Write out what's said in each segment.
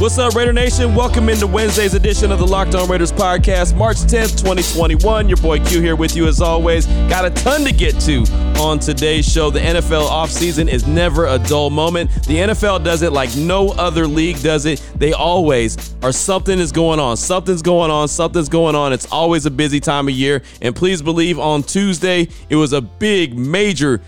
What's up, Raider Nation? Welcome into Wednesday's edition of the Locked On Raiders podcast, March 10th, 2021. Your boy Q here with you as always. Got a ton to get to on today's show. The NFL offseason is never a dull moment. The NFL does it like no other league does it. They always are something is going on. Something's going on. Something's going on. It's always a busy time of year. And please believe on Tuesday, it was a big, major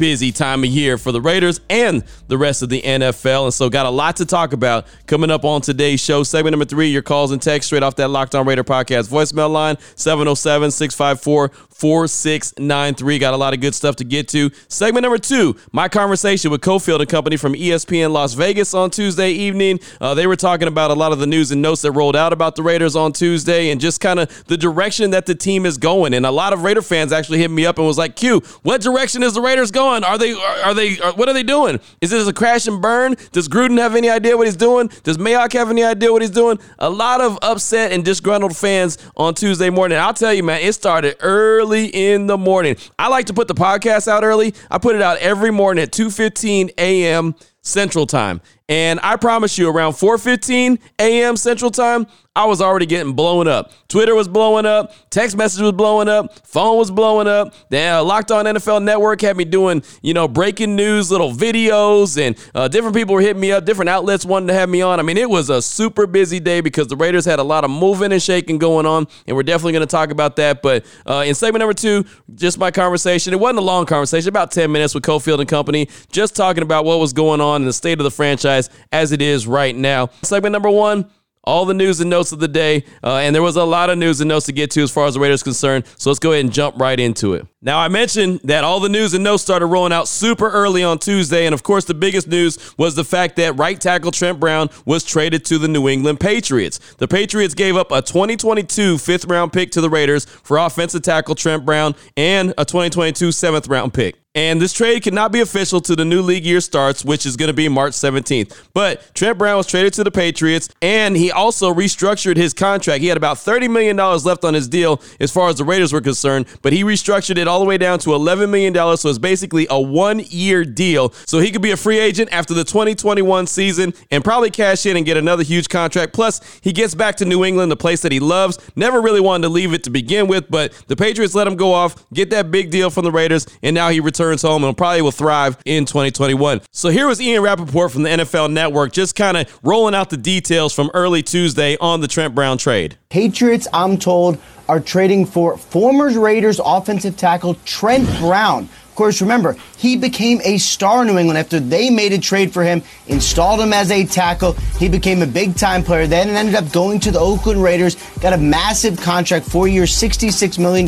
busy time of year for the Raiders and the rest of the NFL. And so, got a lot to talk about coming up on today's show. Segment number three, your calls and text straight off that Locked On Raider podcast voicemail line 707 654 4693. Got a lot of good stuff to get to. Segment number two, my conversation with Cofield and Company from ESPN Las Vegas on Tuesday evening. Uh, they were talking about a lot of the news and notes that rolled out about the Raiders on Tuesday and just kind of the direction that the team is going. And a lot of Raider fans actually hit me up and was like, Q, what direction is the Raiders going? Are they, are, are they, are, what are they doing? Is this a crash and burn? Does Gruden have any idea what he's doing? Does Mayock have any idea what he's doing? A lot of upset and disgruntled fans on Tuesday morning. I'll tell you, man, it started early in the morning. I like to put the podcast out early. I put it out every morning at 2:15 a.m. Central Time. And I promise you, around 4:15 a.m. Central Time, I was already getting blown up. Twitter was blowing up, text message was blowing up, phone was blowing up. The uh, Locked On NFL Network had me doing, you know, breaking news, little videos, and uh, different people were hitting me up. Different outlets wanted to have me on. I mean, it was a super busy day because the Raiders had a lot of moving and shaking going on, and we're definitely going to talk about that. But uh, in segment number two, just my conversation. It wasn't a long conversation, about 10 minutes with Cofield and Company, just talking about what was going on in the state of the franchise as it is right now. Segment number one all the news and notes of the day. Uh, and there was a lot of news and notes to get to as far as the Raiders concerned. So let's go ahead and jump right into it. Now, I mentioned that all the news and notes started rolling out super early on Tuesday. And of course, the biggest news was the fact that right tackle Trent Brown was traded to the New England Patriots. The Patriots gave up a 2022 fifth round pick to the Raiders for offensive tackle Trent Brown and a 2022 seventh round pick. And this trade cannot be official to the new league year starts, which is going to be March 17th. But Trent Brown was traded to the Patriots, and he also restructured his contract. He had about $30 million left on his deal as far as the Raiders were concerned, but he restructured it all the way down to $11 million. So it's basically a one year deal. So he could be a free agent after the 2021 season and probably cash in and get another huge contract. Plus, he gets back to New England, the place that he loves. Never really wanted to leave it to begin with, but the Patriots let him go off, get that big deal from the Raiders, and now he returns home and probably will thrive in 2021. So here was Ian Rapoport from the NFL Network just kind of rolling out the details from early Tuesday on the Trent Brown trade. Patriots, I'm told, are trading for former Raiders offensive tackle Trent Brown. Course, remember, he became a star in New England after they made a trade for him, installed him as a tackle. He became a big time player, then and ended up going to the Oakland Raiders, got a massive contract, four years, $66 million,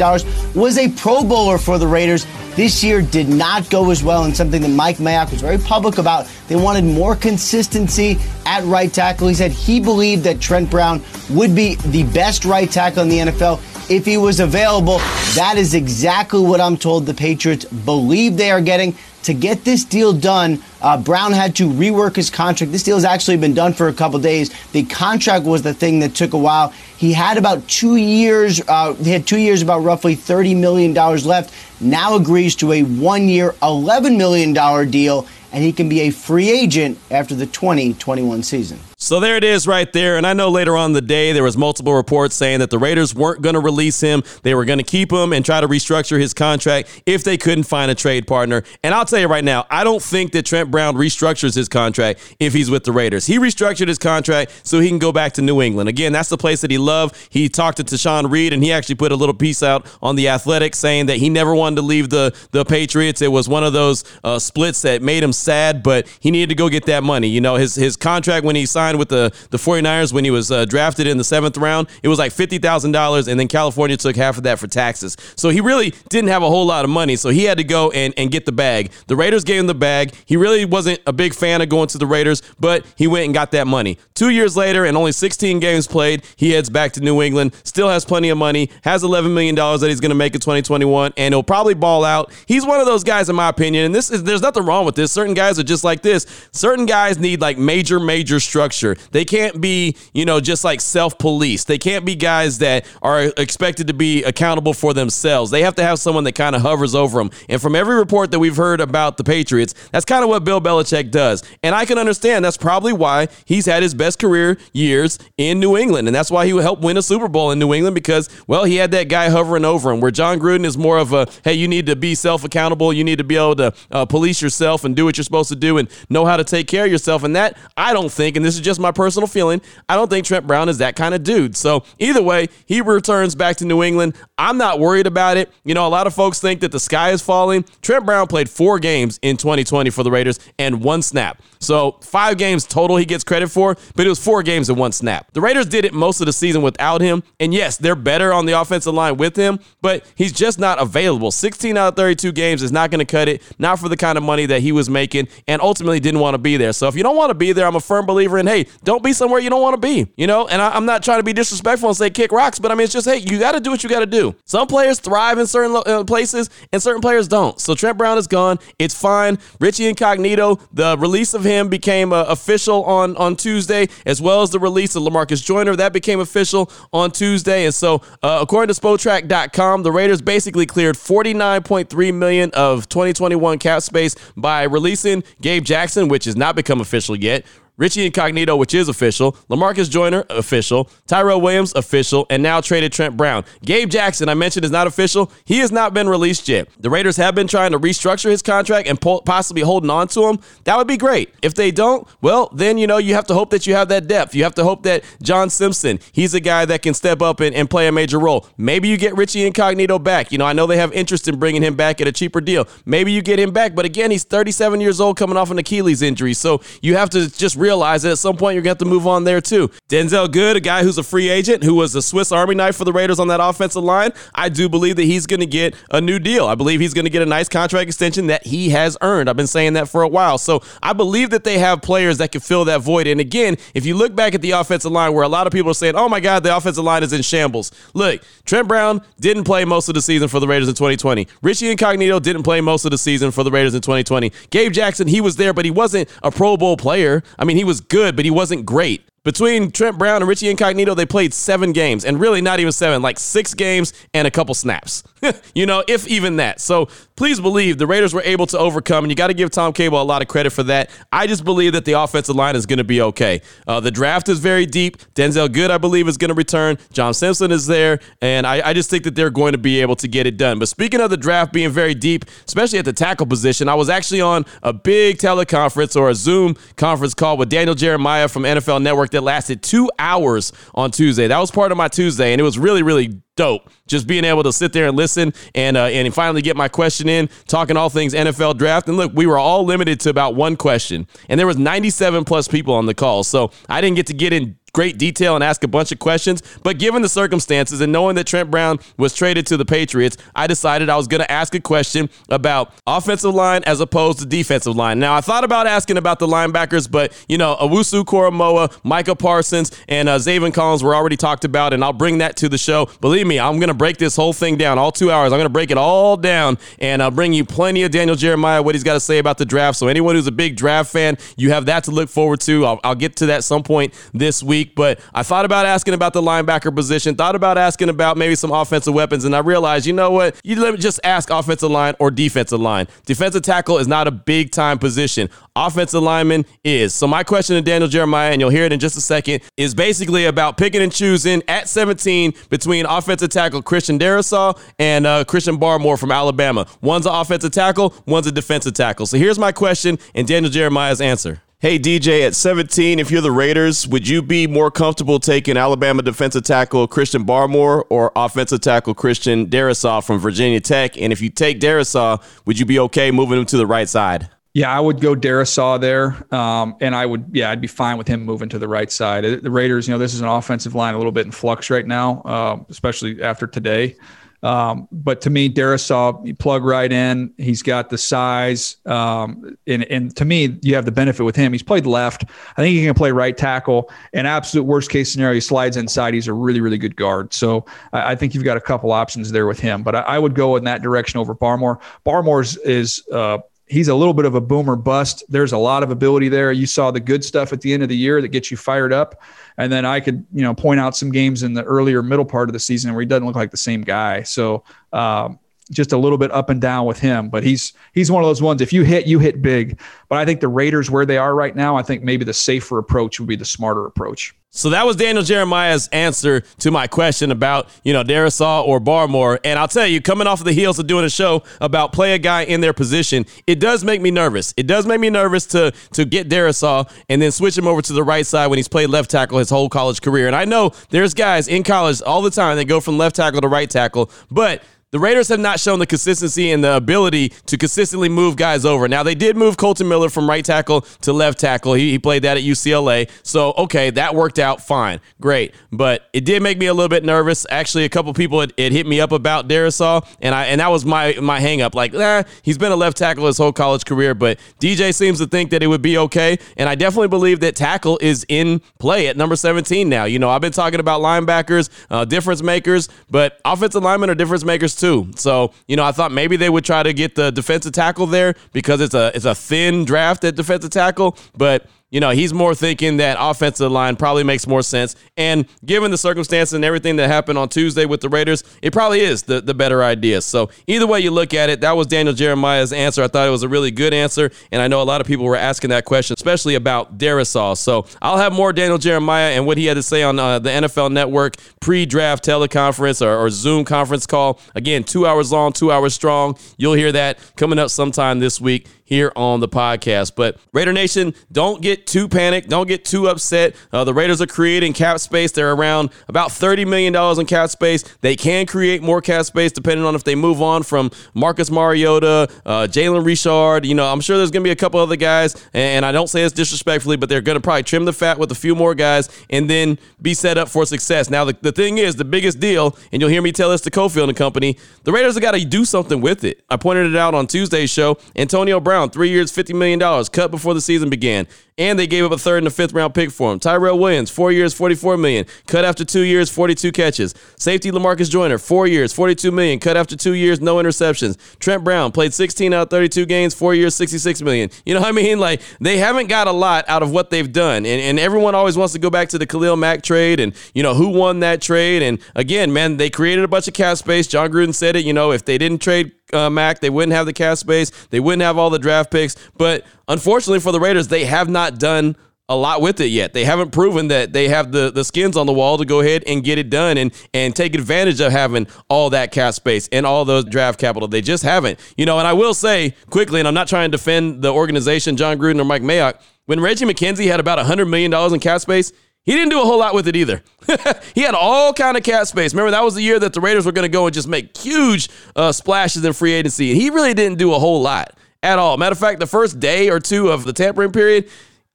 was a Pro Bowler for the Raiders. This year did not go as well, and something that Mike Mayock was very public about. They wanted more consistency at right tackle. He said he believed that Trent Brown would be the best right tackle in the NFL if he was available. That is exactly what I'm told the Patriots believe they are getting. To get this deal done, uh, Brown had to rework his contract. This deal has actually been done for a couple days. The contract was the thing that took a while. He had about two years. Uh, he had two years, about roughly thirty million dollars left. Now agrees to a one-year, eleven million dollar deal, and he can be a free agent after the 2021 season. So there it is right there. And I know later on the day there was multiple reports saying that the Raiders weren't going to release him. They were going to keep him and try to restructure his contract if they couldn't find a trade partner. And I'll tell you right now, I don't think that Trent Brown restructures his contract if he's with the Raiders. He restructured his contract so he can go back to New England. Again, that's the place that he loved. He talked to Tashan Reed and he actually put a little piece out on the Athletic saying that he never wanted to leave the the Patriots. It was one of those uh, splits that made him sad, but he needed to go get that money. You know, his his contract when he signed signed with the, the 49ers when he was uh, drafted in the seventh round, it was like $50,000, and then California took half of that for taxes. So he really didn't have a whole lot of money, so he had to go and, and get the bag. The Raiders gave him the bag. He really wasn't a big fan of going to the Raiders, but he went and got that money. Two years later, and only 16 games played, he heads back to New England, still has plenty of money, has $11 million that he's going to make in 2021, and he'll probably ball out. He's one of those guys, in my opinion, and this is there's nothing wrong with this. Certain guys are just like this. Certain guys need like major, major structure. They can't be, you know, just like self police. They can't be guys that are expected to be accountable for themselves. They have to have someone that kind of hovers over them. And from every report that we've heard about the Patriots, that's kind of what Bill Belichick does. And I can understand that's probably why he's had his best career years in New England. And that's why he helped win a Super Bowl in New England because, well, he had that guy hovering over him. Where Jon Gruden is more of a, hey, you need to be self accountable. You need to be able to uh, police yourself and do what you're supposed to do and know how to take care of yourself. And that, I don't think, and this is just my personal feeling, I don't think Trent Brown is that kind of dude. So either way, he returns back to New England. I'm not worried about it. You know, a lot of folks think that the sky is falling. Trent Brown played four games in 2020 for the Raiders and one snap. So five games total he gets credit for, but it was four games and one snap. The Raiders did it most of the season without him. And yes, they're better on the offensive line with him, but he's just not available. 16 out of 32 games is not going to cut it, not for the kind of money that he was making, and ultimately didn't want to be there. So if you don't want to be there, I'm a firm believer in, hey, don't be somewhere you don't want to be, you know? And I, am not trying to be disrespectful and say kick rocks, but I mean, it's just, hey, you got to do what you got to do. Some players thrive in certain lo- uh, places and certain players don't. So Trent Brown is gone. It's fine. Richie Incognito, the release of him became uh, official on, on Tuesday, as well as the release of Lamarcus Joyner. That became official on Tuesday. And so, uh, according to Spotrac.com, the Raiders basically cleared 49.3 million of 2021 cap space by releasing Gabe Jackson, which has not become official yet. Richie Incognito, which is official, Lamarcus Joyner, official, Tyrell Williams, official, and now traded Trent Brown. Gabe Jackson, I mentioned, is not official. He has not been released yet. The Raiders have been trying to restructure his contract and po- possibly holding on to him. That would be great. If they don't, well, then, you know, you have to hope that you have that depth. You have to hope that John Simpson, he's a guy that can step up and, and play a major role. Maybe you get Richie Incognito back. You know, I know they have interest in bringing him back at a cheaper deal. Maybe you get him back, but again, he's 37 years old coming off an Achilles injury. So you have to just realize that at some point you're going to have to move on there too. Denzelle Good, a guy who's a free agent, who was a Swiss Army knife for the Raiders on that offensive line, I do believe that he's going to get a new deal. I believe he's going to get a nice contract extension that he has earned. I've been saying that for a while. So I believe that they have players that can fill that void. And again, if you look back at the offensive line where a lot of people are saying, oh my God, the offensive line is in shambles. Look, Trent Brown didn't play most of the season for the Raiders in 2020. Richie Incognito didn't play most of the season for the Raiders in 2020. Gabe Jackson, he was there, but he wasn't a Pro Bowl player. I mean, he was good, but he wasn't great. Between Trent Brown and Richie Incognito, they played seven games, and really not even seven, like six games and a couple snaps. you know, if even that. So please believe the Raiders were able to overcome, and you got to give Tom Cable a lot of credit for that. I just believe that the offensive line is going to be okay. Uh, the draft is very deep. Denzelle Good, I believe, is going to return. John Simpson is there, and I, I just think that they're going to be able to get it done. But speaking of the draft being very deep, especially at the tackle position, I was actually on a big teleconference or a Zoom conference call with Daniel Jeremiah from NFL Network that lasted two hours on Tuesday. That was part of my Tuesday, and it was really, really dope. Just being able to sit there and listen and uh, and finally get my question in, talking all things NFL draft. And look, we were all limited to about one question, and there was 97 plus people on the call, so I didn't get to get in great detail and ask a bunch of questions. But given the circumstances and knowing that Trent Brown was traded to the Patriots, I decided I was going to ask a question about offensive line as opposed to defensive line. Now, I thought about asking about the linebackers, but, you know, Owusu-Koramoah, Micah Parsons, and uh, Zaven Collins were already talked about, and I'll bring that to the show. Believe me, I'm going to break this whole thing down, all two hours. I'm going to break it all down, and I'll bring you plenty of Daniel Jeremiah, what he's got to say about the draft. So anyone who's a big draft fan, you have that to look forward to. I'll, I'll get to that some point this week week, but I thought about asking about the linebacker position, thought about asking about maybe some offensive weapons, and I realized, you know what? You let me just ask offensive line or defensive line. Defensive tackle is not a big time position. Offensive lineman is. So my question to Daniel Jeremiah, and you'll hear it in just a second, is basically about picking and choosing at 17 between offensive tackle Christian Darrisaw and uh, Christian Barmore from Alabama. One's an offensive tackle, one's a defensive tackle. So here's my question and Daniel Jeremiah's answer. Hey, DJ, at 17, if you're the Raiders, would you be more comfortable taking Alabama defensive tackle Christian Barmore or offensive tackle Christian Darrisaw from Virginia Tech? And if you take Darrisaw, would you be okay moving him to the right side? Yeah, I would go Darrisaw there, um, and I would, yeah, I'd be fine with him moving to the right side. The Raiders, you know, this is an offensive line a little bit in flux right now, uh, especially after today. Um, but to me, Darrisaw, you plug right in. He's got the size. Um, and, and to me, you have the benefit with him. He's played left. I think he can play right tackle. And absolute worst case scenario, he slides inside. He's a really, really good guard. So I, I think you've got a couple options there with him. But I, I, would go in that direction over Barmore. Barmore's is uh, he's a little bit of a boomer bust. There's a lot of ability there. You saw the good stuff at the end of the year that gets you fired up. And then I could, you know, point out some games in the earlier middle part of the season where he doesn't look like the same guy. So um, just a little bit up and down with him. But he's he's one of those ones. If you hit, you hit big. But I think the Raiders where they are right now, I think maybe the safer approach would be the smarter approach. So that was Daniel Jeremiah's answer to my question about, you know, Darrisaw or Barmore. And I'll tell you, coming off of the heels of doing a show about play a guy in their position, it does make me nervous. It does make me nervous to to get Darrisaw and then switch him over to the right side when he's played left tackle his whole college career. And I know there's guys in college all the time that go from left tackle to right tackle, but the Raiders have not shown the consistency and the ability to consistently move guys over. Now, they did move Kolton Miller from right tackle to left tackle. He, he played that at UCLA. So, okay, that worked out fine. Great. But it did make me a little bit nervous. Actually, a couple people had, had hit me up about Darrisaw, and I and that was my my hang up. Like, eh, he's been a left tackle his whole college career, but DJ seems to think that it would be okay. And I definitely believe that tackle is in play at number 17 now. You know, I've been talking about linebackers, uh, difference makers, but offensive linemen are difference makers too. So, you know, I thought maybe they would try to get the defensive tackle there because it's a it's a thin draft at defensive tackle, but you know, he's more thinking that offensive line probably makes more sense. And given the circumstances and everything that happened on Tuesday with the Raiders, it probably is the, the better idea. So either way you look at it, that was Daniel Jeremiah's answer. I thought it was a really good answer. And I know a lot of people were asking that question, especially about Darrisaw. So I'll have more Daniel Jeremiah and what he had to say on uh, the NFL Network pre-draft teleconference or, or Zoom conference call. Again, two hours long, two hours strong. You'll hear that coming up sometime this week here on the podcast. But Raider Nation, don't get too panicked. Don't get too upset. Uh, the Raiders are creating cap space. They're around about $30 million in cap space. They can create more cap space depending on if they move on from Marcus Mariota, uh, Jalen Richard. You know, I'm sure there's going to be a couple other guys, and I don't say this disrespectfully, but they're going to probably trim the fat with a few more guys and then be set up for success. Now, the, the thing is, the biggest deal, and you'll hear me tell this to Cofield and Company, the Raiders have got to do something with it. I pointed it out on Tuesday's show. Antonio Brown Brown, three years, $50 million, cut before the season began. And they gave up a third and a fifth round pick for him. Tyrell Williams, four years, 44 million, cut after two years, 42 catches. Safety Lamarcus Joyner, four years, 42 million, cut after two years, no interceptions. Trent Brown played 16 out of 32 games, four years, 66 million. You know what I mean? Like, they haven't got a lot out of what they've done. And, and everyone always wants to go back to the Khalil Mack trade and, you know, who won that trade. And again, man, they created a bunch of cap space. Jon Gruden said it, you know, if they didn't trade uh, Mack. They wouldn't have the cap space. They wouldn't have all the draft picks. But unfortunately for the Raiders, they have not done a lot with it yet. They haven't proven that they have the, the skins on the wall to go ahead and get it done and and take advantage of having all that cap space and all those draft capital. They just haven't. You know, and I will say quickly, and I'm not trying to defend the organization, Jon Gruden or Mike Mayock, when Reggie McKenzie had about $100 million in cap space, he didn't do a whole lot with it either. he had all kind of cap space. Remember that was the year that the Raiders were going to go and just make huge uh, splashes in free agency, and he really didn't do a whole lot at all. Matter of fact, the first day or two of the tampering period,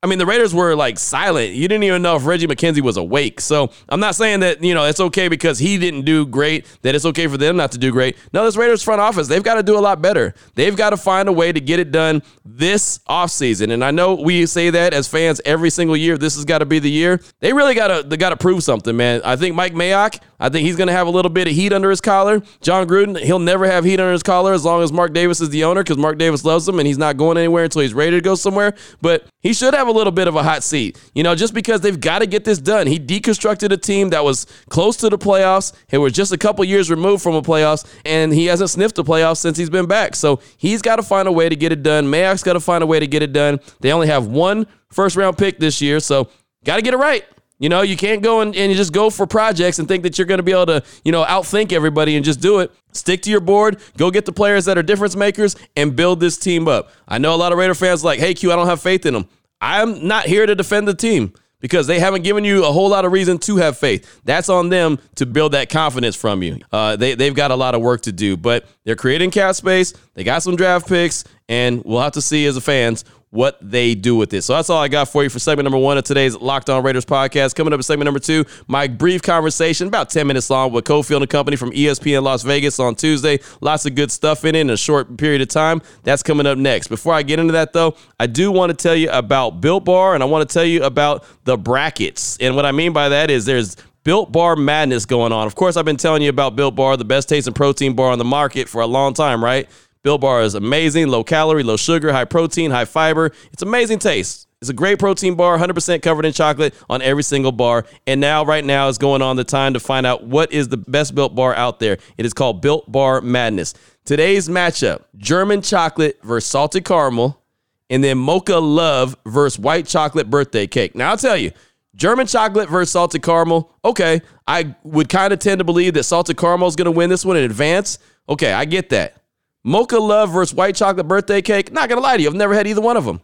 I mean, the Raiders were like silent. You didn't even know if Reggie McKenzie was awake. So I'm not saying that, you know, it's okay because he didn't do great, that it's okay for them not to do great. No, this Raiders front office, they've got to do a lot better. They've got to find a way to get it done this offseason. And I know we say that as fans every single year. This has got to be the year. They really got to they got to prove something, man. I think Mike Mayock, I think he's going to have a little bit of heat under his collar. Jon Gruden, he'll never have heat under his collar as long as Mark Davis is the owner because Mark Davis loves him and he's not going anywhere until he's ready to go somewhere. But he should have a little bit of a hot seat, you know, just because they've got to get this done. He deconstructed a team that was close to the playoffs. It was just a couple years removed from a playoffs, and he hasn't sniffed the playoffs since he's been back. So he's got to find a way to get it done. Mayock's got to find a way to get it done. They only have one first round pick this year, so got to get it right. You know, you can't go and, and just go for projects and think that you're going to be able to, you know, outthink everybody and just do it. Stick to your board, go get the players that are difference makers, and build this team up. I know a lot of Raider fans like, hey, Q, I don't have faith in them. I'm not here to defend the team. because they haven't given you a whole lot of reason to have faith. That's on them to build that confidence from you. Uh, they, they've got a lot of work to do, but they're creating cap space. They got some draft picks, and we'll have to see as a fans what they do with it. So that's all I got for you for segment number one of today's Locked On Raiders podcast. Coming up in segment number two, my brief conversation, about 10 minutes long, with Cofield and Company from ESPN Las Vegas on Tuesday. Lots of good stuff in it in a short period of time. That's coming up next. Before I get into that, though, I do want to tell you about Built Bar, and I want to tell you about the brackets. And what I mean by that is there's Built Bar madness going on. Of course, I've been telling you about Built Bar, the best tasting protein bar on the market for a long time, right? Built Bar is amazing, low calorie, low sugar, high protein, high fiber. It's amazing taste. It's a great protein bar, 100% covered in chocolate on every single bar. And now, right now, is going on the time to find out what is the best Built Bar out there. It is called Built Bar Madness. Today's matchup German chocolate versus salted caramel, and then mocha love versus white chocolate birthday cake. Now, I'll tell you, German chocolate versus salted caramel. Okay, I would kind of tend to believe that salted caramel is going to win this one in advance. Okay, I get that. Mocha Love versus White Chocolate Birthday Cake. Not gonna lie to you, I've never had either one of them.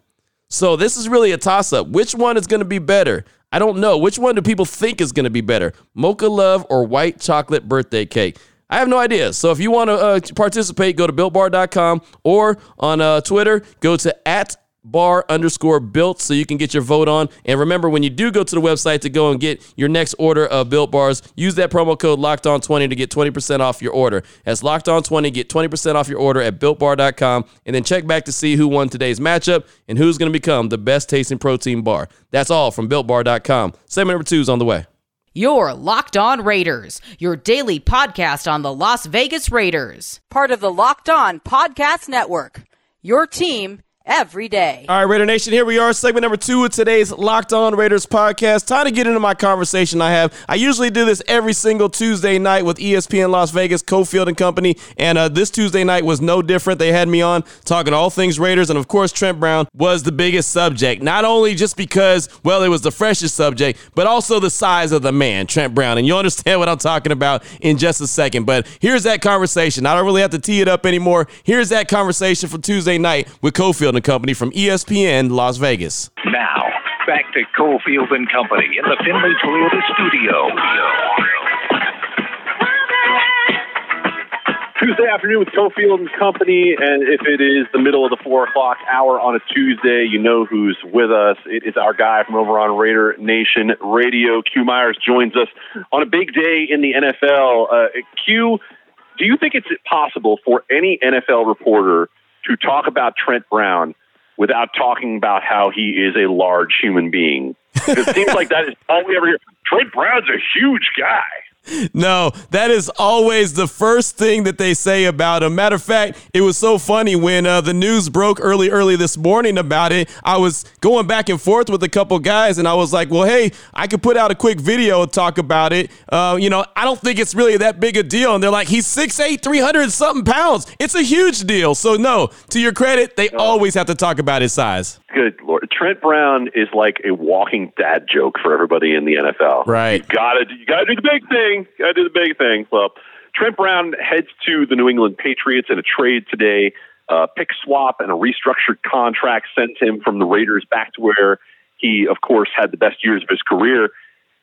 So this is really a toss up. Which one is gonna be better? I don't know. Which one do people think is gonna be better? Mocha Love or White Chocolate Birthday Cake? I have no idea. So if you want to uh, participate, go to builtbar.com or on uh, Twitter, go to at bar underscore built so you can get your vote on. And remember, when you do go to the website to go and get your next order of built bars, use that promo code locked on 20 to get 20% off your order. That's locked on 20, get 20% off your order at builtbar.com. And then check back to see who won today's matchup and who's going to become the best tasting protein bar. That's all from builtbar.com. Segment number two is on the way. Your Locked On Raiders, your daily podcast on the Las Vegas Raiders. Part of the Locked On Podcast Network. Your team every day. All right, Raider Nation, here we are, segment number two of today's Locked On Raiders podcast. Time to get into my conversation I have. I usually do this every single Tuesday night with ESPN Las Vegas, Cofield and Company, and uh, this Tuesday night was no different. They had me on talking all things Raiders, and of course, Trent Brown was the biggest subject. Not only just because, well, it was the freshest subject, but also the size of the man, Trent Brown. And you'll understand what I'm talking about in just a second. But here's that conversation. I don't really have to tee it up anymore. Here's that conversation for Tuesday night with Cofield and Company from ESPN Las Vegas. Now, back to Cofield and Company in the Findlay Toyota studio. Tuesday afternoon with Cofield and Company, and if it is the middle of the four o'clock hour on a Tuesday, you know who's with us. It is our guy from over on Raider Nation Radio. Q Myers joins us on a big day in the NFL. Uh, Q, do you think it's possible for any NFL reporter to talk about Trent Brown without talking about how he is a large human being? It seems like that is all we ever hear. Trent Brown's a huge guy. No, that is always the first thing that they say about him. Matter of fact, it was so funny when uh, the news broke early, early this morning about it. I was going back and forth with a couple guys, and I was like, "Well, hey, I could put out a quick video and talk about it." Uh, you know, I don't think it's really that big a deal. And they're like, "He's 6'8", 300 something pounds. It's a huge deal." So no, to your credit, they always have to talk about his size. Good lord, Trent Brown is like a walking dad joke for everybody in the NFL. Right. You gotta, you gotta do the big thing. You gotta do the big thing. Well, Trent Brown heads to the New England Patriots in a trade today. Uh, pick swap and a restructured contract sent him from the Raiders back to where he, of course, had the best years of his career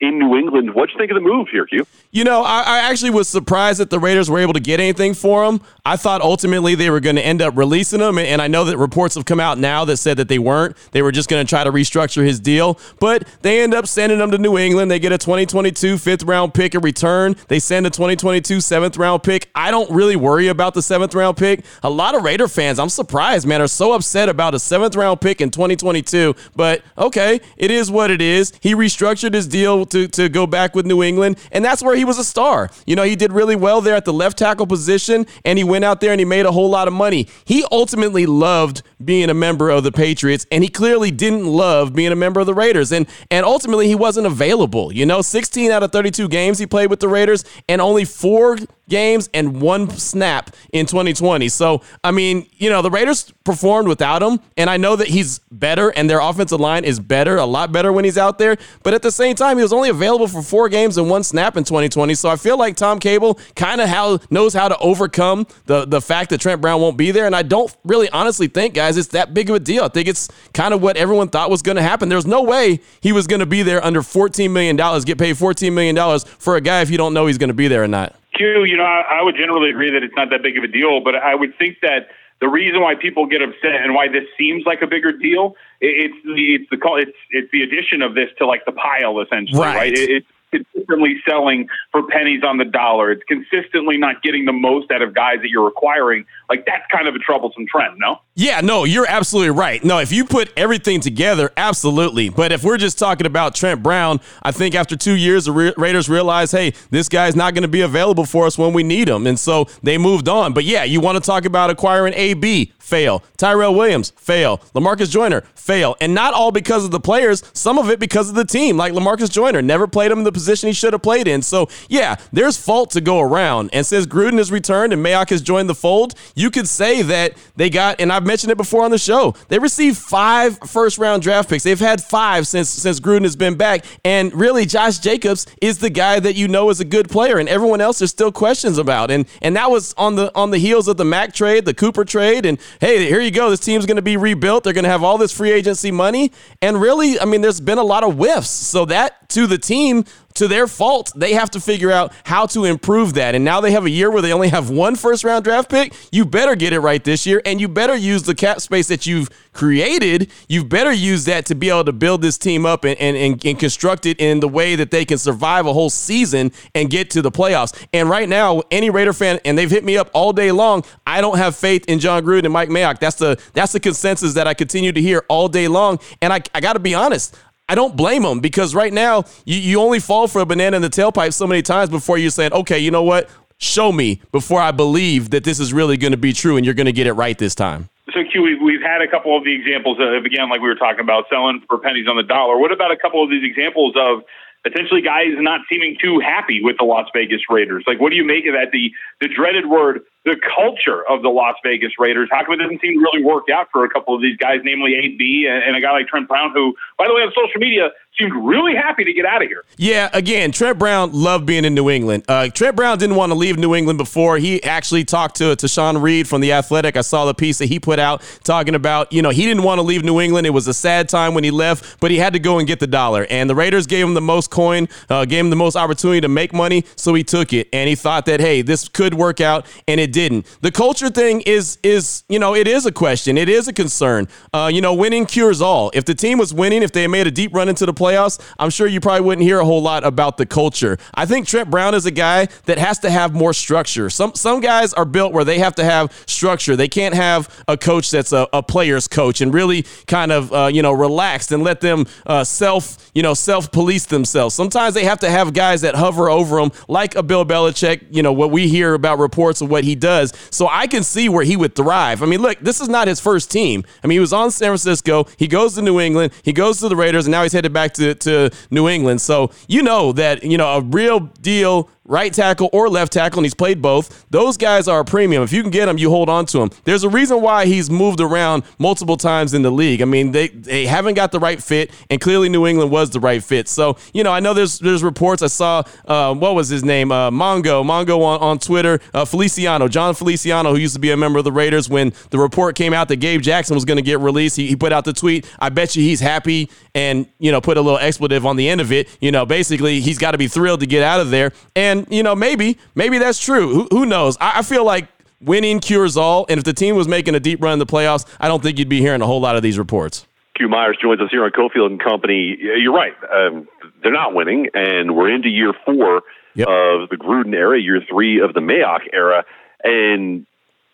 in New England. What'd you think of the move here? You know, I, I, actually was surprised that the Raiders were able to get anything for him. I thought ultimately they were going to end up releasing him, and I know that reports have come out now that said that they weren't. They were just going to try to restructure his deal, but they end up sending him to New England. They get a 2022 fifth round pick in return. They send a 2022 seventh round pick. I don't really worry about the seventh round pick. A lot of Raider fans, I'm surprised, man, are so upset about a seventh round pick in 2022. But okay, it is what it is. He restructured his deal to, to go back with New England, and that's where he was a star. You know, he did really well there at the left tackle position, and he went out there and he made a whole lot of money. He ultimately loved being a member of the Patriots, and he clearly didn't love being a member of the Raiders. And and ultimately he wasn't available. You know, 16 out of 32 games he played with the Raiders, and only four games and one snap in 2020. So, I mean, you know, the Raiders performed without him, and I know that he's better and their offensive line is better, a lot better when he's out there. But at the same time, he was only available for four games and one snap in 2020. So I feel like Tom Cable kind of how knows how to overcome the the fact that Trent Brown won't be there. And I don't really honestly think, guys, it's that big of a deal. I think it's kind of what everyone thought was going to happen. There's no way he was going to be there under $14 million, get paid $14 million for a guy if you don't know he's going to be there or not. Q, you know, I, I would generally agree that it's not that big of a deal, but I would think that the reason why people get upset and why this seems like a bigger deal, it's the it's the it's it's the addition of this to like the pile essentially, right? right? It, it's consistently selling for pennies on the dollar. It's consistently not getting the most out of guys that you're requiring. Like that's kind of a troublesome trend, no? Yeah, no, you're absolutely right. No, if you put everything together, absolutely. But if we're just talking about Trent Brown, I think after two years, the Ra- Raiders realized, hey, this guy's not going to be available for us when we need him, and so they moved on. But yeah, you want to talk about acquiring AB? Fail. Tyrell Williams, fail. Lamarcus Joyner, fail. And not all because of the players, some of it because of the team. Like Lamarcus Joyner never played him in the position he should have played in. So, yeah, there's fault to go around. And since Gruden has returned and Mayock has joined the fold, you could say that they got, and I've mentioned it before on the show, they received five first round draft picks. They've had five since since Gruden has been back. And really, Josh Jacobs is the guy that you know is a good player, and everyone else there's still questions about. And and that was on the on the heels of the Mack trade, the Cooper trade, and hey, here you go. This team's going to be rebuilt. They're going to have all this free agency money. And really, I mean, there's been a lot of whiffs. So that to the team to their fault, they have to figure out how to improve that. And now they have a year where they only have one first round draft pick. You better get it right this year, and you better use the cap space that you've created. You better use that to be able to build this team up and, and, and, and construct it in the way that they can survive a whole season and get to the playoffs. And right now, any Raider fan, and they've hit me up all day long, I don't have faith in Jon Gruden and Mike Mayock. That's the that's the consensus that I continue to hear all day long. And I, I got to be honest, I don't blame them because right now you, you only fall for a banana in the tailpipe so many times before you're saying, okay, you know what? Show me before I believe that this is really going to be true and you're going to get it right this time. So, Q, we've had a couple of the examples of, again, like we were talking about, selling for pennies on the dollar. What about a couple of these examples of potentially guys not seeming too happy with the Las Vegas Raiders? Like, what do you make of that? The, the dreaded word the culture of the Las Vegas Raiders. How come it doesn't seem to really work out for a couple of these guys, namely AB and a guy like Trent Brown, who, by the way, on social media seemed really happy to get out of here. Yeah, again, Trent Brown loved being in New England. Uh, Trent Brown didn't want to leave New England before. He actually talked to Tashan Reed from the Athletic. I saw the piece that he put out talking about, you know, he didn't want to leave New England. It was a sad time when he left, but he had to go and get the dollar. And the Raiders gave him the most coin, uh, gave him the most opportunity to make money, so he took it. And he thought that, hey, this could work out, and it didn't. The culture thing is is you know it is a question. It is a concern. Uh, you know, winning cures all. If the team was winning, if they made a deep run into the playoffs, I'm sure you probably wouldn't hear a whole lot about the culture. I think Trent Brown is a guy that has to have more structure. Some some guys are built where they have to have structure. They can't have a coach that's a, a player's coach and really kind of uh, you know relaxed and let them uh, self you know self police themselves. Sometimes they have to have guys that hover over them, like a Bill Belichick. You know what we hear about reports of what he does. So I can see where he would thrive. I mean, look, this is not his first team. I mean, he was on San Francisco. He goes to New England. He goes to the Raiders, and now he's headed back to, to New England. So you know that, you know, a real deal right tackle or left tackle, and he's played both. Those guys are a premium. If you can get them, you hold on to them. There's a reason why he's moved around multiple times in the league. I mean, they they haven't got the right fit, and clearly New England was the right fit. So you know, I know there's there's reports. I saw uh, what was his name, uh, Mongo Mongo on on Twitter, uh, Feliciano, Jon Feliciano, who used to be a member of the Raiders. When the report came out that Gabe Jackson was going to get released, he, he put out the tweet. I bet you he's happy, and you know, put a little expletive on the end of it. You know, basically he's got to be thrilled to get out of there, and you know, maybe maybe that's true. Who, who knows? I, I feel like winning cures all. And if the team was making a deep run in the playoffs, I don't think you'd be hearing a whole lot of these reports. Q Myers joins us here on Cofield and Company. You're right. Um, they're not winning, and we're into year four yep. of the Gruden era, year three of the Mayock era. And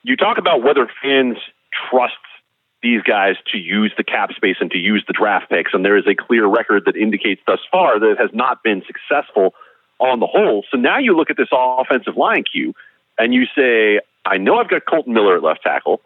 you talk about whether fans trust these guys to use the cap space and to use the draft picks. And there is a clear record that indicates thus far that it has not been successful on the whole. So now you look at this offensive line Q and you say, I know I've got Kolton Miller at left tackle.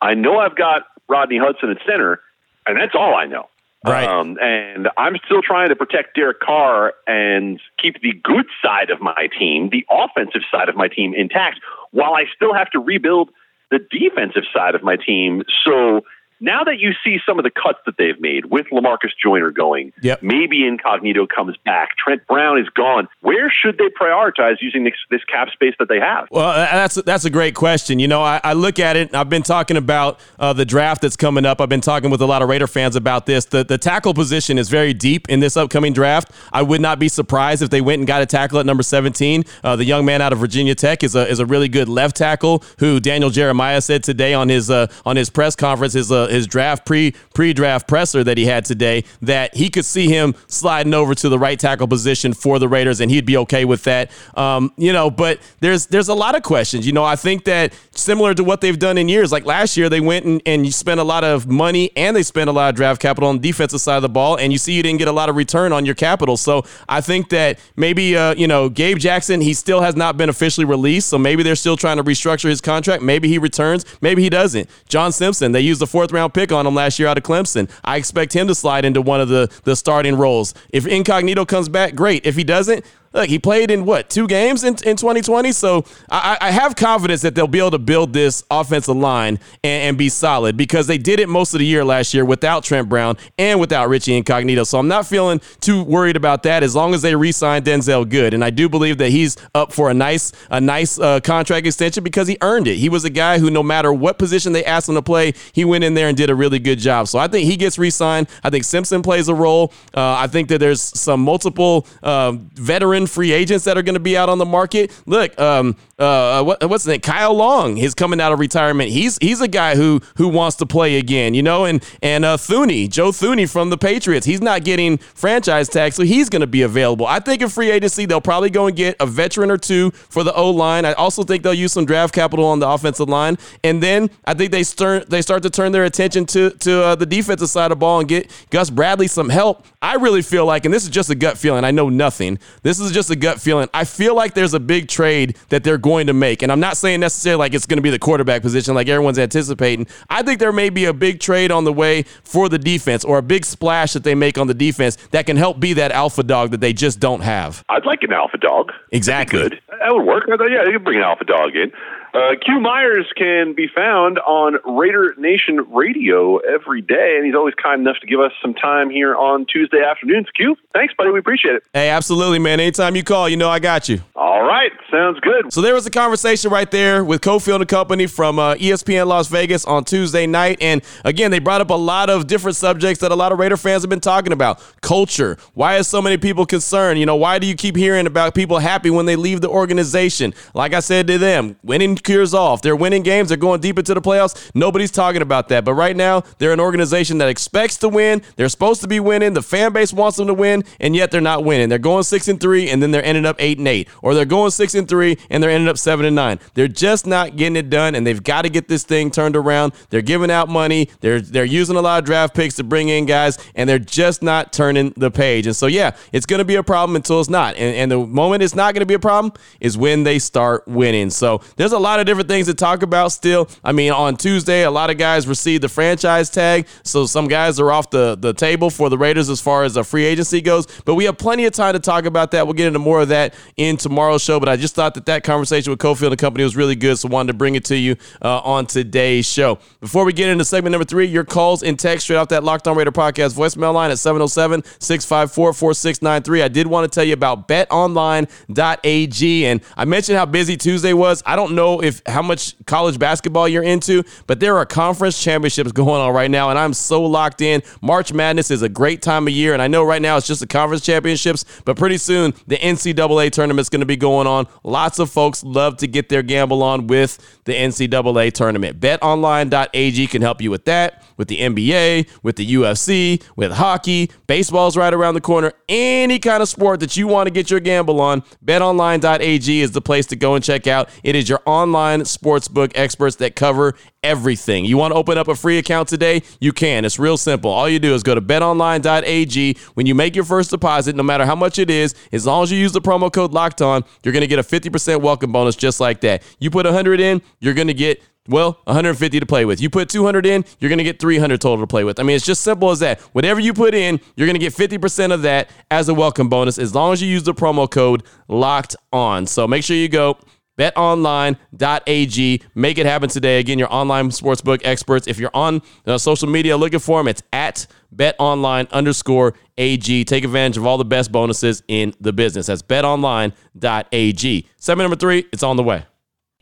I know I've got Rodney Hudson at center, and that's all I know. Right. Um, and I'm still trying to protect Derek Carr and keep the good side of my team, the offensive side of my team intact, while I still have to rebuild the defensive side of my team. So now that you see some of the cuts that they've made with Lamarcus Joyner going, Yep. maybe Incognito comes back, Trent Brown is gone. Where should they prioritize using this, this cap space that they have? Well, that's that's a great question. You know, I, I look at it. I've been talking about uh, the draft that's coming up. I've been talking with a lot of Raider fans about this. The the tackle position is very deep in this upcoming draft. I would not be surprised if they went and got a tackle at number 17. Uh, the young man out of Virginia Tech is a is a really good left tackle who Daniel Jeremiah said today on his uh, on his press conference his uh, his draft pre pre draft presser that he had today that he could see him sliding over to the right tackle position for the Raiders and he'd be okay with that. Um, you know, but there's there's a lot of questions. You know, I think that similar to what they've done in years, like last year, they went and, and you spent a lot of money and they spent a lot of draft capital on the defensive side of the ball, and you see you didn't get a lot of return on your capital. So I think that maybe uh, you know Gabe Jackson, he still has not been officially released, so maybe they're still trying to restructure his contract. Maybe he returns, maybe he doesn't. John Simpson, they used the fourth round pick on him last year out of Clemson. I expect him to slide into one of the the starting roles. If Incognito comes back, great. If he doesn't, look, he played in what two games in, in 2020. So I, I have confidence that they'll be able to build this offensive line and, and be solid because they did it most of the year last year without Trent Brown and without Richie Incognito. So I'm not feeling too worried about that as long as they re-sign Denzelle Good. And I do believe that he's up for a nice a nice uh, contract extension because he earned it. He was a guy who no matter what position they asked him to play, he went in there and did a really good job. So I think he gets re-signed. I think Simpson plays a role. Uh, I think that there's some multiple uh, veteran free agents that are going to be out on the market. Look, um, uh, what, what's the name? Kyle Long is coming out of retirement. He's he's a guy who who wants to play again, you know. And and uh, Joe Thuney from the Patriots, he's not getting franchise tag, so he's going to be available. I think in free agency they'll probably go and get a veteran or two for the O line. I also think they'll use some draft capital on the offensive line, and then I think they start they start to turn their attention to to uh, the defensive side of the ball and get Gus Bradley some help. I really feel like, and this is just a gut feeling. I know nothing. This is just a gut feeling. I feel like there's a big trade that they're going to make, and I'm not saying necessarily like it's going to be the quarterback position like everyone's anticipating. I think there may be a big trade on the way for the defense or a big splash that they make on the defense that can help be that alpha dog that they just don't have. I'd like an alpha dog. Exactly. Good. That would work. I thought, yeah, you could bring an alpha dog in. Uh, Q Myers can be found on Raider Nation Radio every day, and he's always kind enough to give us some time here on Tuesday afternoons. Q, thanks, buddy. We appreciate it. Hey, absolutely, man. Anytime you call, you know I got you. All right, sounds good. So there was a conversation right there with Cofield and Company from uh, ESPN Las Vegas on Tuesday night, and again they brought up a lot of different subjects that a lot of Raider fans have been talking about. Culture. Why is so many people concerned? You know, why do you keep hearing about people happy when they leave the organization? Like I said to them, winning cures. If they're winning games, they're going deep into the playoffs. Nobody's talking about that. But right now, they're an organization that expects to win. They're supposed to be winning. The fan base wants them to win, and yet they're not winning. They're going six and three, and then they're ending up eight and eight, or they're going six and three, and they're ending up seven and nine. They're just not getting it done, and they've got to get this thing turned around. They're giving out money. They're they're using a lot of draft picks to bring in guys, and they're just not turning the page. And so, yeah, it's going to be a problem until it's not. And, and the moment it's not going to be a problem is when they start winning. So there's a lot of different things to talk about still. I mean, on Tuesday, a lot of guys received the franchise tag. So some guys are off the, the table for the Raiders as far as the free agency goes. But we have plenty of time to talk about that. We'll get into more of that in tomorrow's show. But I just thought that that conversation with Cofield and Company was really good. So wanted to bring it to you uh, on today's show. Before we get into segment number three, your calls and text straight off that Locked On Raider podcast voicemail line at 707 654 4693. I did want to tell you about betonline.ag. And I mentioned how busy Tuesday was. I don't know if how much college basketball you're into, but there are conference championships going on right now. And I'm so locked in. March Madness is a great time of year. And I know right now it's just the conference championships, but pretty soon the NCAA tournament's going to be going on. Lots of folks love to get their gamble on with the NCAA tournament. BetOnline.ag can help you with that, with the NBA, with the UFC, with hockey. Baseball's right around the corner. Any kind of sport that you want to get your gamble on, betonline.ag is the place to go and check out. It is your online sportsbook experts that cover everything. You want to open up a free account today? You can. It's real simple. All you do is go to betonline.ag. When you make your first deposit, no matter how much it is, as long as you use the promo code locked on, you're going to get a 50% welcome bonus just like that. You put 100 in, you're going to get Well, 150 to play with. You put 200 in, you're going to get 300 total to play with. I mean, it's just simple as that. Whatever you put in, you're going to get 50% of that as a welcome bonus as long as you use the promo code locked on. So make sure you go betonline.ag. Make it happen today. Again, your online sportsbook experts. If you're on uh, social media looking for them, it's at betonline underscore AG. Take advantage of all the best bonuses in the business. That's betonline.ag. Segment number three, it's on the way.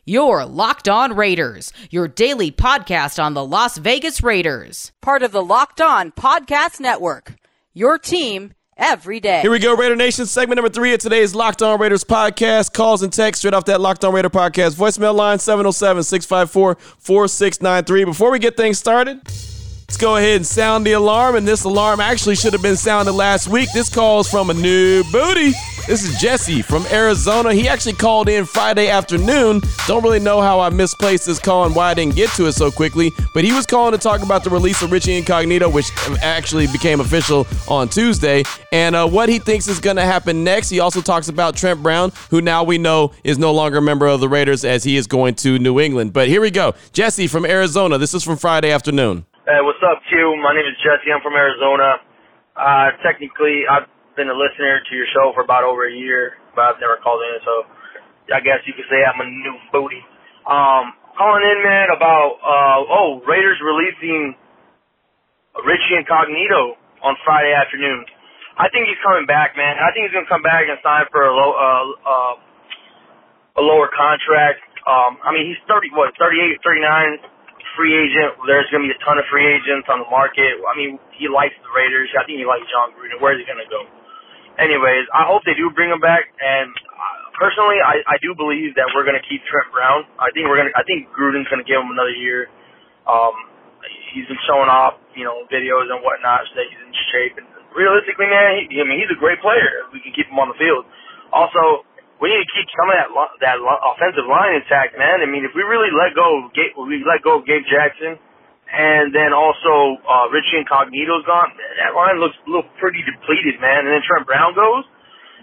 Your Locked On Raiders, your daily podcast on the Las Vegas Raiders. Part of the Locked On Podcast Network. Your team every day. Here we go, Raider Nation. Segment number three of today's Locked On Raiders podcast. Calls and text straight off that Locked On Raider podcast. Voicemail line 707 654 4693. Before we get things started, Let's go ahead and sound the alarm. And this alarm actually should have been sounded last week. This calls from a new booty. This is Jesse from Arizona. He actually called in Friday afternoon. Don't really know how I misplaced this call and why I didn't get to it so quickly, but he was calling to talk about the release of Richie Incognito, which actually became official on Tuesday, and uh, what he thinks is going to happen next. He also talks about Trent Brown, who now we know is no longer a member of the Raiders as he is going to New England. But here we go. Jesse from Arizona. This is from Friday afternoon. Hey, what's up, Q? My name is Jesse. I'm from Arizona. Uh, technically, I've been a listener to your show for about over a year, but I've never called in, so I guess you could say I'm a new booty. Um, calling in, man, about, uh, oh, Raiders releasing Richie Incognito on Friday afternoon. I think he's coming back, man. I think he's going to come back and sign for a low, uh, uh, a lower contract. Um, I mean, he's 30, what, 38, 39 free agent. There's going to be a ton of free agents on the market. I mean, he likes the Raiders. I think he likes Jon Gruden. Where is he going to go? Anyways, I hope they do bring him back. And uh, personally, I, I do believe that we're going to keep Trent Brown. I think we're going to. I think Gruden's going to give him another year. Um, he's been showing off, you know, videos and whatnot, so that he's in shape. And realistically, man, he, I mean, he's a great player. We can keep him on the field. Also, we need to keep some of that that offensive line intact, man. I mean, if we really let go, of Gabe, we let go of Gabe Jackson, and then also uh, Richie Incognito's gone. Man, That line looks little pretty depleted, man. And then Trent Brown goes.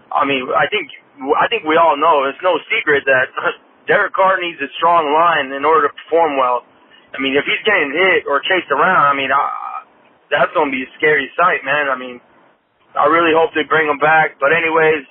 I mean, I think I think we all know it's no secret that Derek Carr needs a strong line in order to perform well. I mean, if he's getting hit or chased around, I mean, uh, that's to be a scary sight, man. I mean, I really hope they bring him back. But anyways,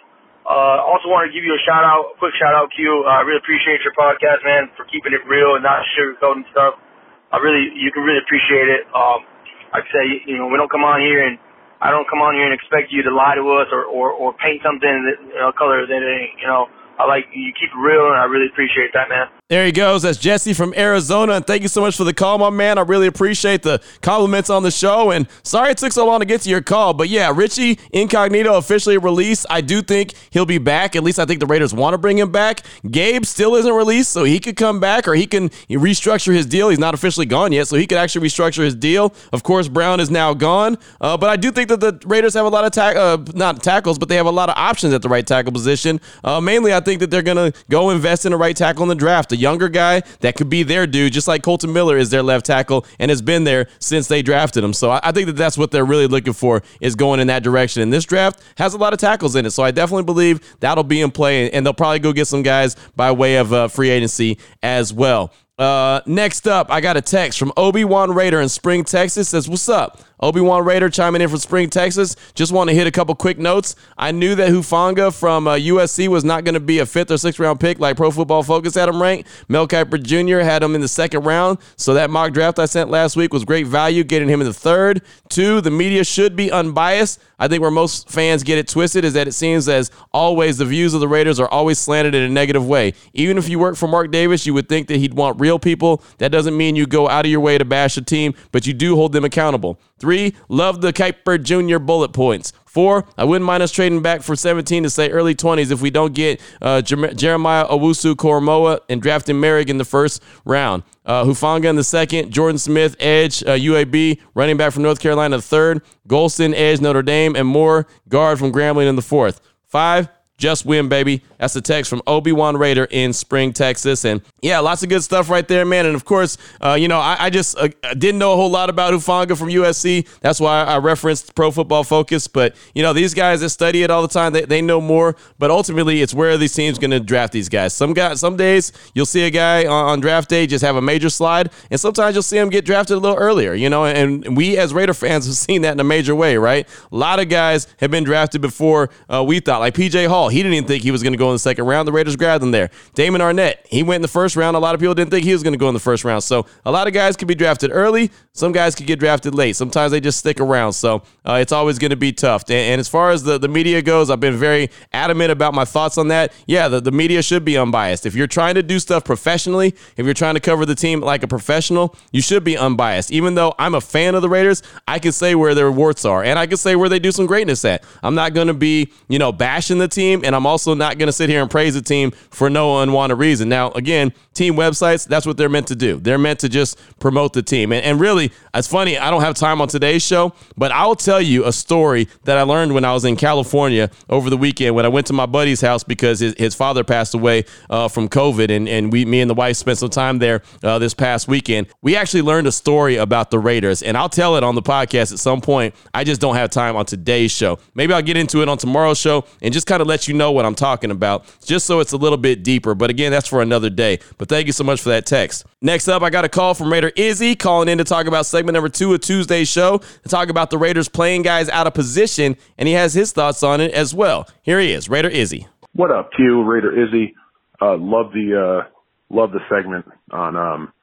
uh, also want to give you a shout out, quick shout out, Q. I really appreciate your podcast, man, for keeping it real and not sugarcoating stuff. I really, you can really appreciate it. Um, like I say, you know, we don't come on here and I don't come on here and expect you to lie to us or, or, or paint something that, you know, color that ain't, you know, I like you keep it real, and I really appreciate that, man. There he goes. That's Jesse from Arizona. And thank you so much for the call, my man. I really appreciate the compliments on the show. And sorry it took so long to get to your call. But yeah, Richie Incognito officially released. I do think he'll be back. At least I think the Raiders want to bring him back. Gabe still isn't released, so he could come back or he can restructure his deal. He's not officially gone yet, so he could actually restructure his deal. Of course, Brown is now gone. Uh, but I do think that the Raiders have a lot of tack, uh, not tackles, but they have a lot of options at the right tackle position. Uh, mainly, I think that they're going to go invest in a right tackle in the draft. Younger guy that could be their dude, just like Kolton Miller is their left tackle and has been there since they drafted him. So I, I think that that's what they're really looking for is going in that direction. And this draft has a lot of tackles in it. So I definitely believe that'll be in play. And they'll probably go get some guys by way of uh, free agency as well. Uh, next up, I got a text from Obi Wan Raider in Spring, Texas. Says, "What's up, Obi Wan Raider? Chiming in from Spring, Texas. Just want to hit a couple quick notes. I knew that Hufanga from uh, USC was not going to be a fifth or sixth round pick like Pro Football Focus had him ranked. Mel Kiper Jr. had him in the second round, so that mock draft I sent last week was great value, getting him in the third. Two, the media should be unbiased. I think where most fans get it twisted is that it seems as always the views of the Raiders are always slanted in a negative way. Even if you work for Mark Davis, you would think that he'd want real people. That doesn't mean you go out of your way to bash a team, but you do hold them accountable. Three, love the Kiper Jr. bullet points. Four, I wouldn't mind us trading back for 17 to say early 20s if we don't get uh, Jeremiah Owusu Koramoah and drafting Moehrig in the first round. Uh, Hufanga in the second, Jordan Smith, edge, uh, UAB, running back from North Carolina, third, Golston, edge, Notre Dame, and Moore, guard from Grambling in the fourth. Five, just win, baby. That's a text from Obi Wan Raider in Spring, Texas. And yeah, lots of good stuff right there, man. And of course, uh, you know, I, I just uh, didn't know a whole lot about Hufanga from USC. That's why I referenced Pro Football Focus. But, you know, these guys that study it all the time, they, they know more. But ultimately, it's where these teams going to draft these guys. Some guys, some days you'll see a guy on, on, draft day just have a major slide, and sometimes you'll see him get drafted a little earlier, you know. And we as Raider fans have seen that in a major way, right? A lot of guys have been drafted before uh, we thought, like PJ Hall. He didn't even think he was going to go in the second round. The Raiders grabbed him there. Damon Arnette, he went in the first round. A lot of people didn't think he was going to go in the first round. So a lot of guys could be drafted early. Some guys could get drafted late. Sometimes they just stick around. So uh, it's always going to be tough. And, and, as far as the, the media goes, I've been very adamant about my thoughts on that. Yeah, the, the media should be unbiased. If you're trying to do stuff professionally, if you're trying to cover the team like a professional, you should be unbiased. Even though I'm a fan of the Raiders, I can say where their warts are and I can say where they do some greatness at. I'm not going to be, you know, bashing the team and I'm also not going to sit here and praise the team for no unwanted reason. Now, again, team websites, that's what they're meant to do. They're meant to just promote the team. And, and really, it's funny, I don't have time on today's show, but I will tell you a story that I learned when I was in California over the weekend when I went to my buddy's house because his, his father passed away uh, from COVID. And, and we, me and the wife spent some time there uh, this past weekend. We actually learned a story about the Raiders, and I'll tell it on the podcast at some point. I just don't have time on today's show. Maybe I'll get into it on tomorrow's show and just kind of let you know what I'm talking about, just so it's a little bit deeper. But again, that's for another day. But thank you so much for that text. Next up, I got a call from Raider Izzy calling in to talk about segment number two of Tuesday's show to talk about the Raiders playing guys out of position, and he has his thoughts on it as well. Here he is, Raider Izzy. What up, Q? Raider Izzy. Uh, love the uh, love the segment on um,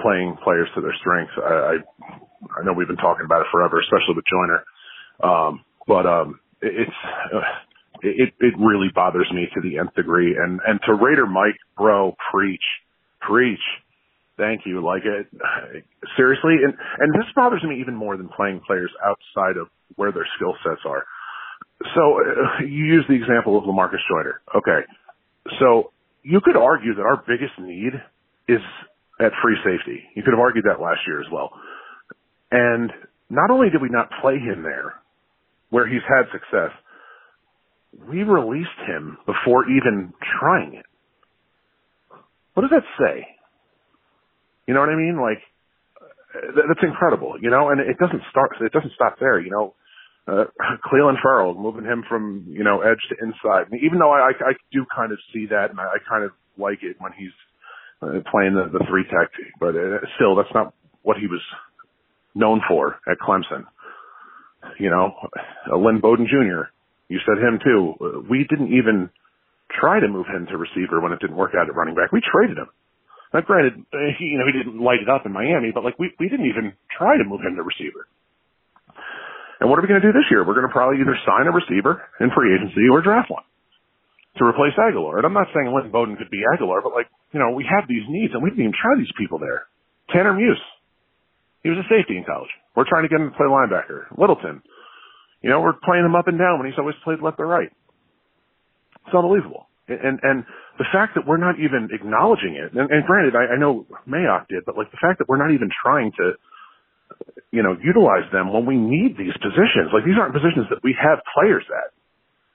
playing players to their strengths. I, I I know we've been talking about it forever, especially with Joyner. Um, but um, it, it's uh, it it really bothers me to the nth degree. And and to Raider Mike, bro, preach, preach. Thank you. Like it seriously, and and this bothers me even more than playing players outside of where their skill sets are. So uh, you use the example of Lamarcus Joyner. Okay, so you could argue that our biggest need is at free safety. You could have argued that last year as well. And not only did we not play him there, where he's had success, we released him before even trying it. What does that say? You know what I mean? Like, that's incredible, you know, and it doesn't start, it doesn't stop there, you know. Uh, Clelin Ferrell, moving him from, you know, edge to inside. even though I, I, I do kind of see that and I, I kind of like it when he's uh, playing the, the three tech, but uh, still, that's not what he was known for at Clemson. You know, uh, Lynn Bowden Jr., you said him too. We didn't even try to move him to receiver when it didn't work out at running back. We traded him. Now, granted, he, you know, he didn't light it up in Miami, but like we, we didn't even try to move him to receiver. And what are we going to do this year? We're going to probably either sign a receiver in free agency or draft one to replace Agholor. And I'm not saying Lynn Bowden could be Agholor, but like, you know, we have these needs and we didn't even try these people there. Tanner Muse. He was a safety in college. We're trying to get him to play linebacker. Littleton. You know, we're playing him up and down when he's always played left or right. It's unbelievable. And, and the fact that we're not even acknowledging it, and, and granted, I, I know Mayock did, but like the fact that we're not even trying to, you know, utilize them when we need these positions. Like these aren't positions that we have players at.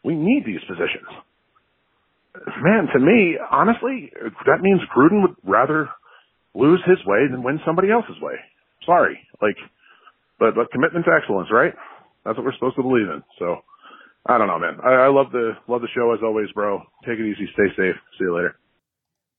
We need these positions. Man, to me, honestly, that means Gruden would rather lose his way than win somebody else's way. Sorry, like, but but commitment to excellence, right? That's what we're supposed to believe in. So I don't know, man. I, I love the love the show as always, bro. Take it easy. Stay safe. See you later.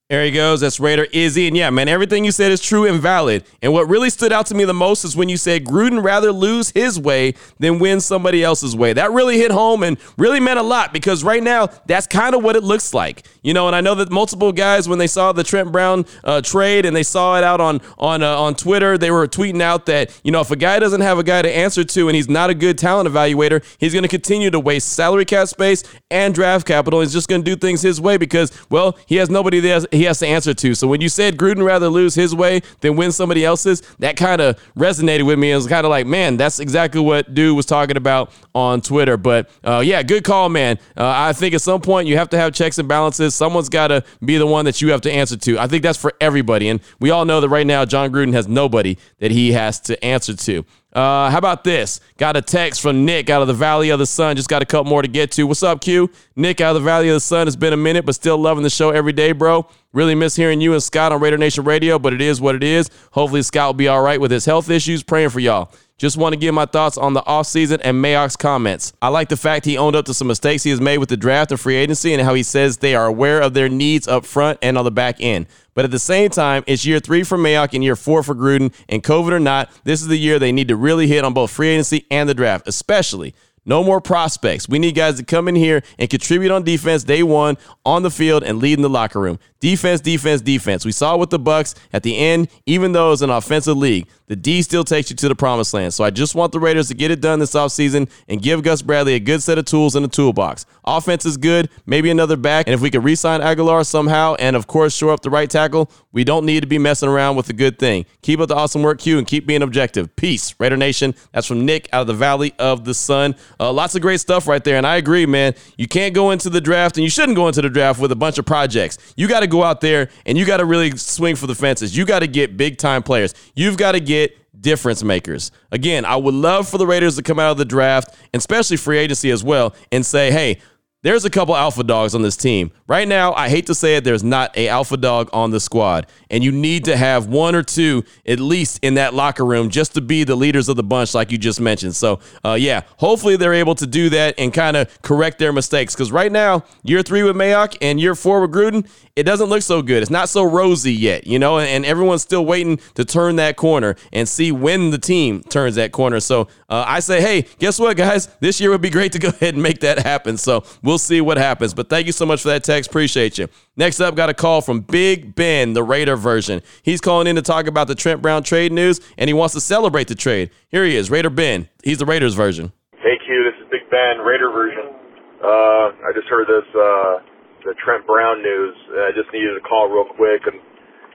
There he goes. That's Raider Izzy. And yeah, man, everything you said is true and valid. And what really stood out to me the most is when you said Gruden rather lose his way than win somebody else's way. That really hit home and really meant a lot because right now, that's kind of what it looks like. You know, and I know that multiple guys, when they saw the Trent Brown uh, trade and they saw it out on on uh, on Twitter, they were tweeting out that you know if a guy doesn't have a guy to answer to and he's not a good talent evaluator, he's going to continue to waste salary cap space and draft capital. He's just going to do things his way because well, he has nobody there he has to answer to. So when you said Gruden rather lose his way than win somebody else's, that kind of resonated with me. It was kind of like, man, that's exactly what dude was talking about on Twitter. But uh, yeah, good call, man. Uh, I think at some point you have to have checks and balances. Someone's got to be the one that you have to answer to. I think that's for everybody. And we all know that right now Jon Gruden has nobody that he has to answer to. Uh, how about this? Got a text from Nick out of the Valley of the Sun. Just got a couple more to get to. What's up, Q? Nick out of the Valley of the Sun. It's been a minute, but still loving the show every day, bro. Really miss hearing you and Scott on Raider Nation Radio, but it is what it is. Hopefully, Scott will be all right with his health issues. Praying for y'all. Just want to give my thoughts on the offseason and Mayock's comments. I like the fact he owned up to some mistakes he has made with the draft and free agency and how he says they are aware of their needs up front and on the back end. But at the same time, it's year three for Mayock and year four for Gruden. And COVID or not, this is the year they need to really hit on both free agency and the draft, especially. No more prospects. We need guys to come in here and contribute on defense day one on the field and lead in the locker room. Defense, defense, defense. We saw with the Bucs at the end, even though it's an offensive league, the D still takes you to the promised land. So I just want the Raiders to get it done this offseason and give Gus Bradley a good set of tools in the toolbox. Offense is good, maybe another back, and if we could re-sign Agholor somehow and of course shore up the right tackle, we don't need to be messing around with a good thing. Keep up the awesome work, Q, and keep being objective. Peace, Raider Nation. That's from Nick out of the Valley of the Sun. Uh, lots of great stuff right there, and I agree, man. You can't go into the draft, and you shouldn't go into the draft with a bunch of projects. You got to go out there and you got to really swing for the fences. You got to get big time players. You've got to get difference makers. Again, I would love for the Raiders to come out of the draft, and especially free agency as well, and say, hey, there's a couple alpha dogs on this team. Right now, I hate to say it, there's not a alpha dog on the squad. And you need to have one or two at least in that locker room just to be the leaders of the bunch, like you just mentioned. So, uh, yeah, hopefully they're able to do that and kind of correct their mistakes. Because right now, year three with Mayock and year four with Gruden, it doesn't look so good. It's not so rosy yet, you know, and, everyone's still waiting to turn that corner and see when the team turns that corner. So uh, I say, hey, guess what, guys? This year would be great to go ahead and make that happen. So see what happens. But thank you so much for that text. Appreciate you. Next up, got a call from Big Ben, the Raider version. He's calling in to talk about the Trent Brown trade news, and he wants to celebrate the trade. Here he is, Raider Ben. He's the Raiders version. Hey, Q, this is Big Ben, Raider version. Uh, I just heard this. Uh, the Trent Brown news. I just needed to call real quick and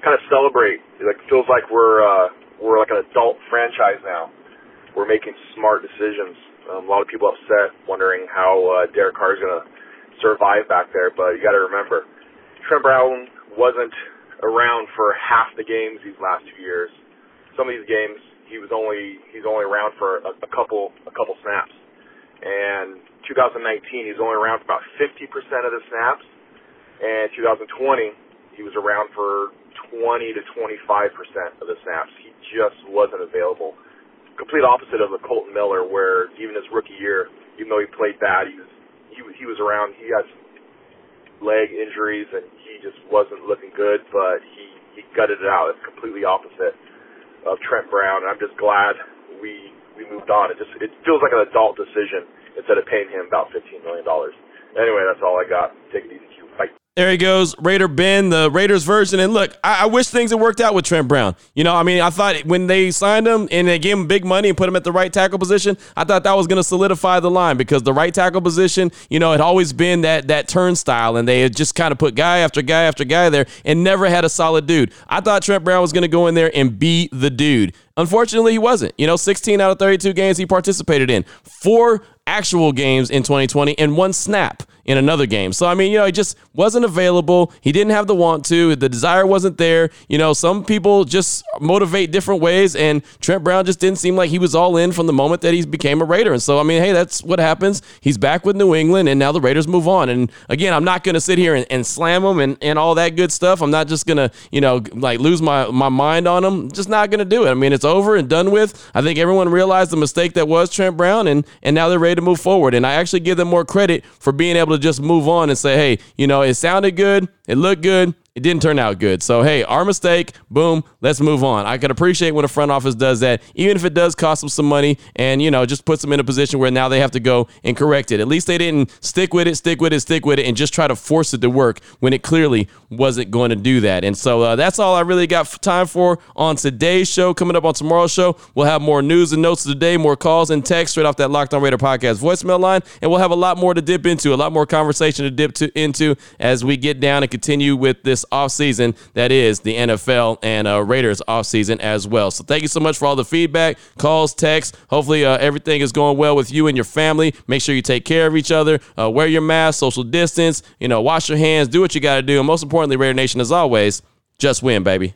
kind of celebrate. It like feels like we're uh, we're like an adult franchise now. We're making smart decisions. Um, a lot of people upset, wondering how uh, Derek Carr is going to survive back there. But you got to remember, Trent Brown wasn't around for half the games these last two years. Some of these games, he was only he's only around for a, a couple a couple snaps. And 2019, he's only around for about 50% of the snaps and 2020, he was around for 20 to 25 percent of the snaps. He just wasn't available. Complete opposite of the Kolton Miller, where even his rookie year, even though he played bad, he was he he was around. He had leg injuries and he just wasn't looking good, but he he gutted it out. It's completely opposite of Trent Brown. And I'm just glad we we moved on. It just it feels like an adult decision instead of paying him about 15 million dollars. Anyway, that's all I got. Take it easy. There he goes, Raider Ben, the Raiders version. And look, I, I, wish things had worked out with Trent Brown. You know, I mean, I thought when they signed him and they gave him big money and put him at the right tackle position, I thought that was going to solidify the line because the right tackle position, you know, had always been that that turnstile, and they had just kind of put guy after guy after guy there and never had a solid dude. I thought Trent Brown was going to go in there and be the dude. Unfortunately, he wasn't. You know, 16 out of 32 games he participated in, four actual games in 2020, and one snap in another game. So, I mean, you know, he just wasn't available. He didn't have the want to. The desire wasn't there. You know, some people just motivate different ways, and Trent Brown just didn't seem like he was all in from the moment that he became a Raider. And so, I mean, hey, that's what happens. He's back with New England, and now the Raiders move on. And again, I'm not going to sit here and, and slam him and, and all that good stuff. I'm not just going to, you know, like lose my, my mind on him. Just not going to do it. I mean, it's over and done with. I think everyone realized the mistake that was Trent Brown, and, and now they're to move forward. And I actually give them more credit for being able to just move on and say, hey, you know, it sounded good, it looked good, it didn't turn out good. So, hey, our mistake, boom, let's move on. I can appreciate when a front office does that, even if it does cost them some money and, you know, just puts them in a position where now they have to go and correct it. At least they didn't stick with it, stick with it, stick with it, and just try to force it to work when it clearly wasn't going to do that. And so uh, that's all I really got time for on today's show. Coming up on tomorrow's show, we'll have more news and notes of the day, more calls and texts straight off that Locked On Raider podcast voicemail line, and we'll have a lot more to dip into, a lot more conversation to dip to, into as we get down and continue with offseason that is the NFL and uh, Raiders offseason as well. So thank you so much for all the feedback, calls, texts. Hopefully uh, everything is going well with you and your family. Make sure you take care of each other, uh, wear your mask, social distance, you know, wash your hands, do what you got to do. And most importantly, Raider Nation, as always, just win, baby.